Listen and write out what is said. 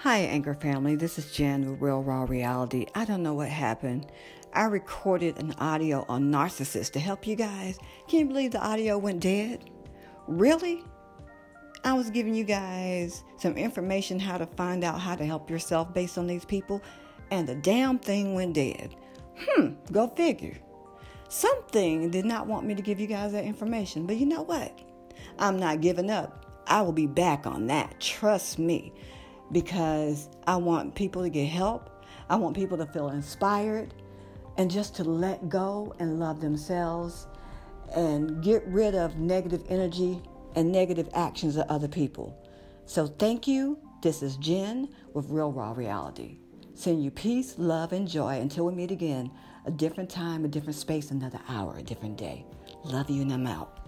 Hi, Anchor family. This is Jen with Real Raw Reality. I don't know what happened. I recorded an audio on narcissists to help you guys. Can you believe the audio went dead? Really? I was giving you guys some information how to find out how to help yourself based on these people, and the damn thing went dead. Hmm, go figure. Something did not want me to give you guys that information, but you know what? I'm not giving up. I will be back on that. Trust me because I want people to get help. I want people to feel inspired and just to let go and love themselves and get rid of negative energy and negative actions of other people. So, thank you. This is Jen with Real Raw Reality. Send you peace, love, and joy until we meet again. A different time, a different space, another hour, a different day. Love you, and I'm out.